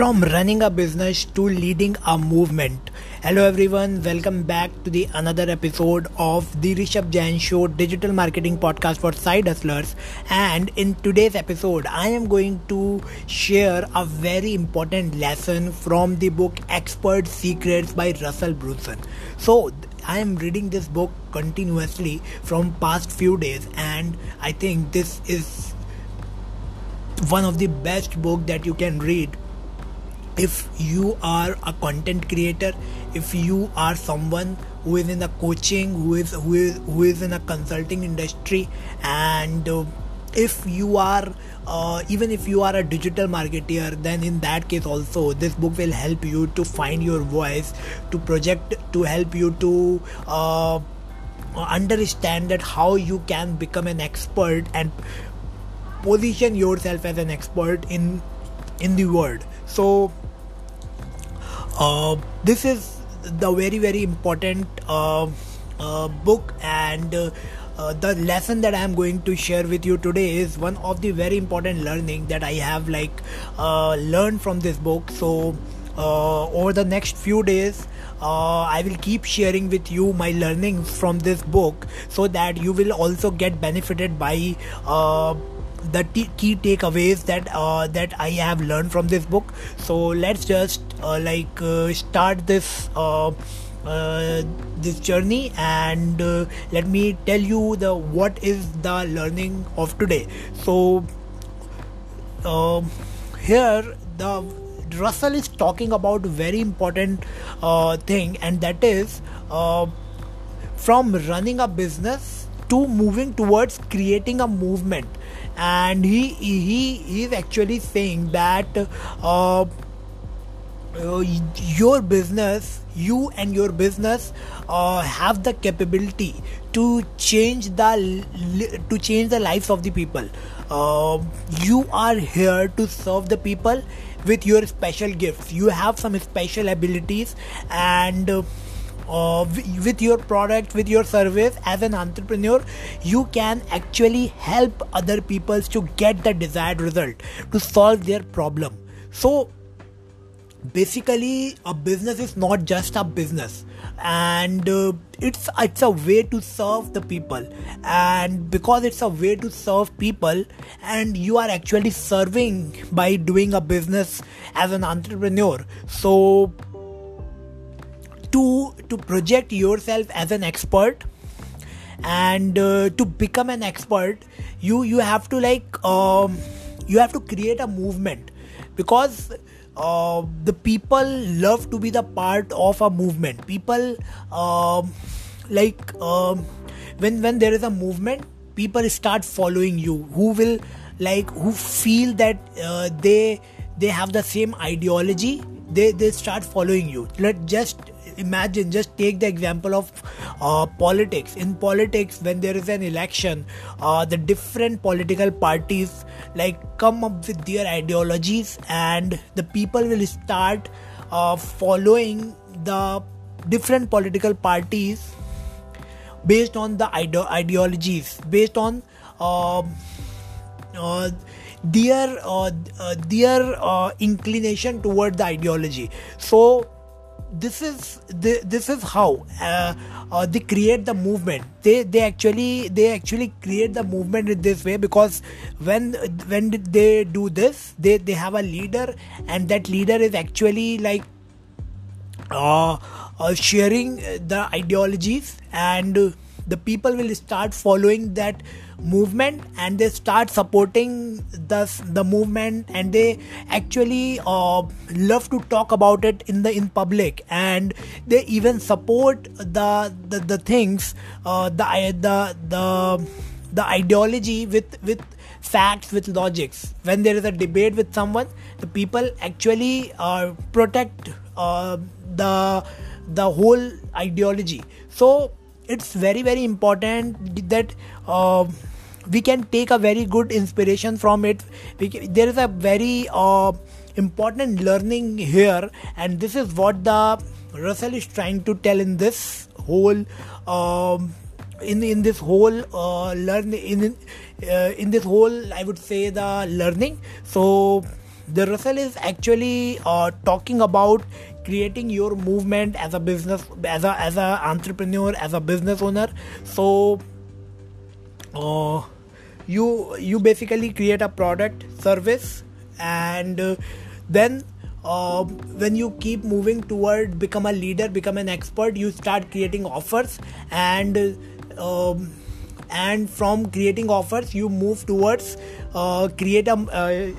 from running a business to leading a movement. Hello everyone, welcome back to the another episode of the Rishabh Jain Show digital marketing podcast for side hustlers. And in today's episode, I am going to share a very important lesson from the book Expert Secrets by Russell Brunson. So I am reading this book continuously from past few days and I think this is one of the best book that you can read if you are a content creator if you are someone who is in the coaching who is who is who is in a consulting industry and uh, if you are uh, even if you are a digital marketer then in that case also this book will help you to find your voice to project to help you to uh, understand that how you can become an expert and position yourself as an expert in in the world. So uh, this is the very very important uh, uh, book and uh, uh, the lesson that i am going to share with you today is one of the very important learning that i have like uh, learned from this book. So over the next few days I will keep sharing with you my learnings from this book so that you will also get benefited by the t- key takeaways that uh, that I have learned from this book. So let's just uh, like uh, start this uh, uh, this journey and uh, let me tell you the what is the learning of today. So um, here the Russell is talking about very important thing and that is from running a business to moving towards creating a movement and he he is actually saying that uh, uh, your business you and your business uh, have the capability to change the to change the lives of the people. Uh, you are here to serve the people with your special gifts. You have some special abilities and uh, with your product with your service as an entrepreneur you can actually help other people to get the desired result to solve their problem. So basically a business is not just a business. And uh, it's it's a way to serve the people. And because it's a way to serve people and you are actually serving by doing a business as an entrepreneur. So to to project yourself as an expert and uh, to become an expert you you have to like um, you have to create a movement because uh, the people love to be the part of a movement. People um, like um, when when there is a movement people start following you who will like who feel that uh, they they have the same ideology they they start following you. Let just imagine just take the example of uh, politics. In politics when there is an election uh, the different political parties like come up with their ideologies and the people will start uh, following the different political parties based on the ide- ideologies based on um, uh, their uh, uh, their uh, inclination toward the ideology. So this is the, this is how uh, uh, they create the movement. They they actually they actually create the movement in this way because when when they do this they they have a leader and that leader is actually like uh, uh sharing the ideologies and the people will start following that movement and they start supporting the the movement and they actually uh, love to talk about it in the in public. And they even support the the, the things uh, the the the the ideology with with facts with logics. When there is a debate with someone the people actually uh, protect uh, the the whole ideology. So it's very very important that uh, we can take a very good inspiration from it. Can, there is a very uh, important learning here and this is what the russell is trying to tell in this whole um, in in this whole uh, learn in uh, in this whole i would say the learning. So the Russell is actually uh, talking about creating your movement as a business, as a as a entrepreneur, as a business owner. So, uh, you you basically create a product, service, and uh, then uh, when you keep moving toward become a leader become an expert you start creating offers and um, and from creating offers you move towards uh, create a uh,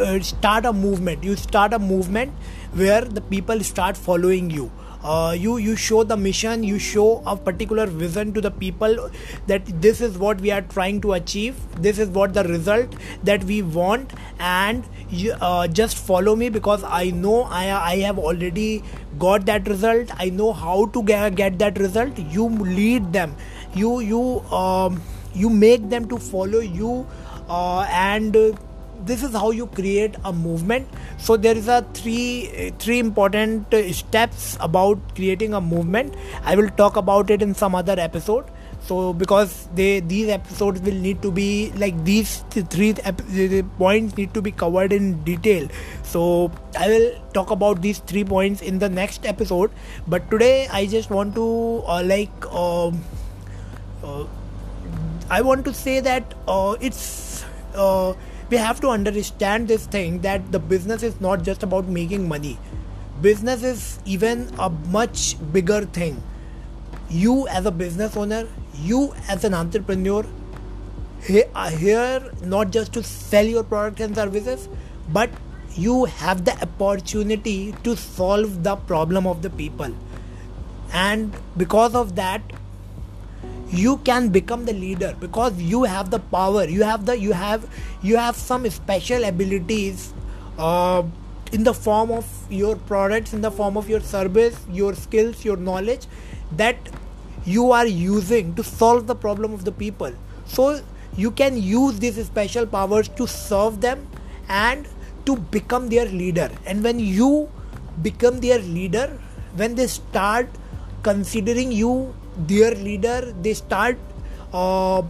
uh, start a movement you start a movement where the people start following you. Uh, you you show the mission you show a particular vision to the people that this is what we are trying to achieve this is what the result that we want and you, uh, just follow me because i know i i have already got that result. I know how to get, get that result. You lead them. You you um, you make them to follow you uh, and this is how you create a movement. So there is a three three important steps about creating a movement. I will talk about it in some other episode. So because they these episodes will need to be like these three points need to be covered in detail. So i will talk about these three points in the next episode. But today i just want to uh, like uh, uh, i want to say that uh, it's uh, we have to understand this thing that the business is not just about making money. Business is even a much bigger thing. You as a business owner you as an entrepreneur are uh, here not just to sell your products and services but you have the opportunity to solve the problem of the people. And because of that you can become the leader because you have the power. You have the you have you have some special abilities uh, in the form of your products in the form of your service your skills your knowledge that you are using to solve the problem of the people. So you can use these special powers to serve them and to become their leader. And when you become their leader when they start considering you their leader they start uh,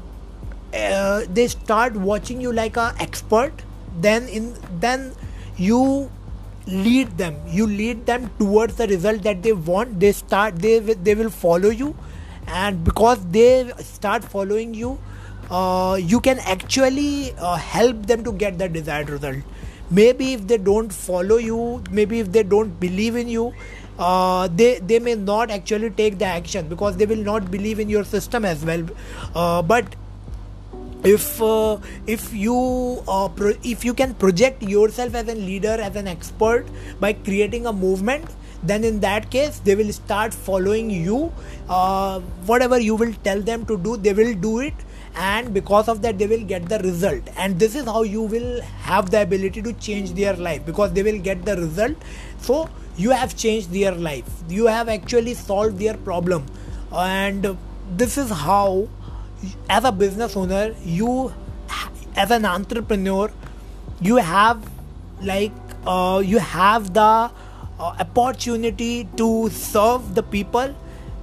uh, they start watching you like a expert. Then in then you lead them. You lead them towards the result that they want. They start they they will follow you. And because they start following you uh, you can actually uh, help them to get the desired result. Maybe if they don't follow you maybe if they don't believe in you uh, they they may not actually take the action because they will not believe in your system as well. Uh, but if uh, if you uh, pro- if you can project yourself as a leader as an expert by creating a movement then in that case they will start following you. Uh, whatever you will tell them to do they will do it. And because of that they will get the result. And this is how you will have the ability to change their life because they will get the result. So you have changed their life. You have actually solved their problem. And this is how as a business owner you as an entrepreneur you have like uh, you have the uh, opportunity to serve the people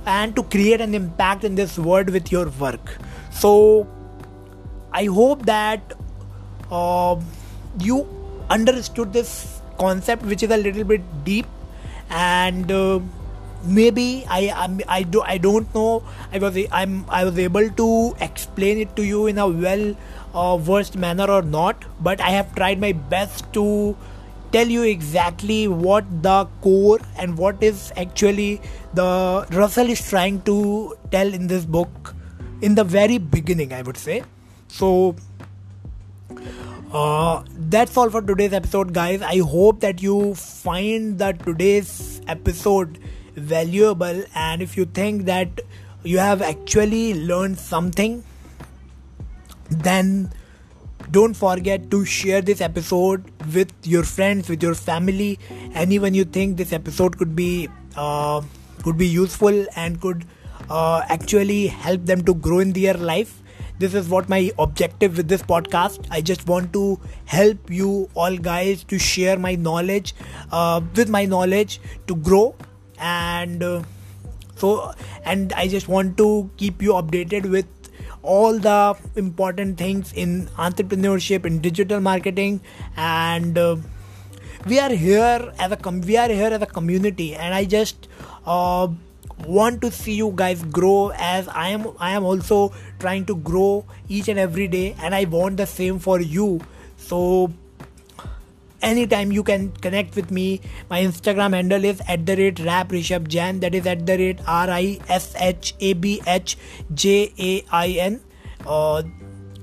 and to create an impact in this world with your work. So i hope that uh, you understood this concept which is a little bit deep and uh, maybe I, I I do I don't know. I was I'm I was able to explain it to you in a well uh, versed manner or not but I have tried my best to tell you exactly what the core and what is actually the Russell is trying to tell in this book in the very beginning I would say. So uh, that's all for today's episode guys. I hope that you find that today's episode valuable. And if you think that you have actually learned something then don't forget to share this episode with your friends with your family. Anyone you think this episode could be uh, could be useful and could uh, actually help them to grow in their life this is what my objective with this podcast. I just want to help you all guys to share my knowledge uh, with my knowledge to grow. And uh, so and i just want to keep you updated with all the important things in entrepreneurship in digital marketing. And uh, we are here as a com- we are here as a community. And i just uh, want to see you guys grow as i am i am also trying to grow each and every day and i want the same for you so anytime you can connect with me my instagram handle is at the rate rap rishabh jain that is at the rate r-i-s-h-a-b-h-j-a-i-n uh,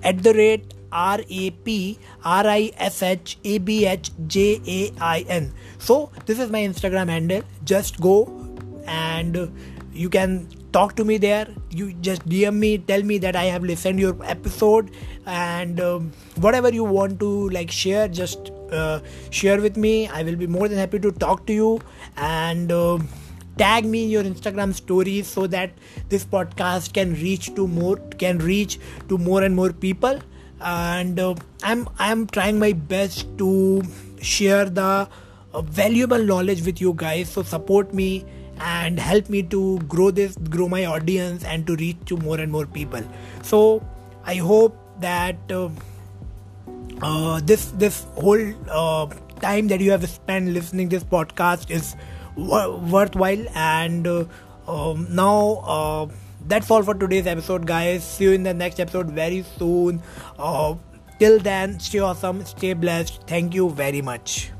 at the rate R A P R I S H A B H J A I N. So, this is my Instagram handle. Just go and you can talk to me there. You just DM me, tell me that I have listened your episode, and um, whatever you want to like share, just uh, share with me. I will be more than happy to talk to you and. Uh, tag me in your instagram stories so that this podcast can reach to more can reach to more and more people and uh, i'm i'm trying my best to share the uh, valuable knowledge with you guys so support me and help me to grow this grow my audience and to reach to more and more people. So i hope that uh, uh, this this whole uh, time that you have spent listening this podcast is worthwhile and uh, um, now uh, that's all for today's episode guys. See you in the next episode very soon. Uh, till then stay awesome stay blessed. Thank you very much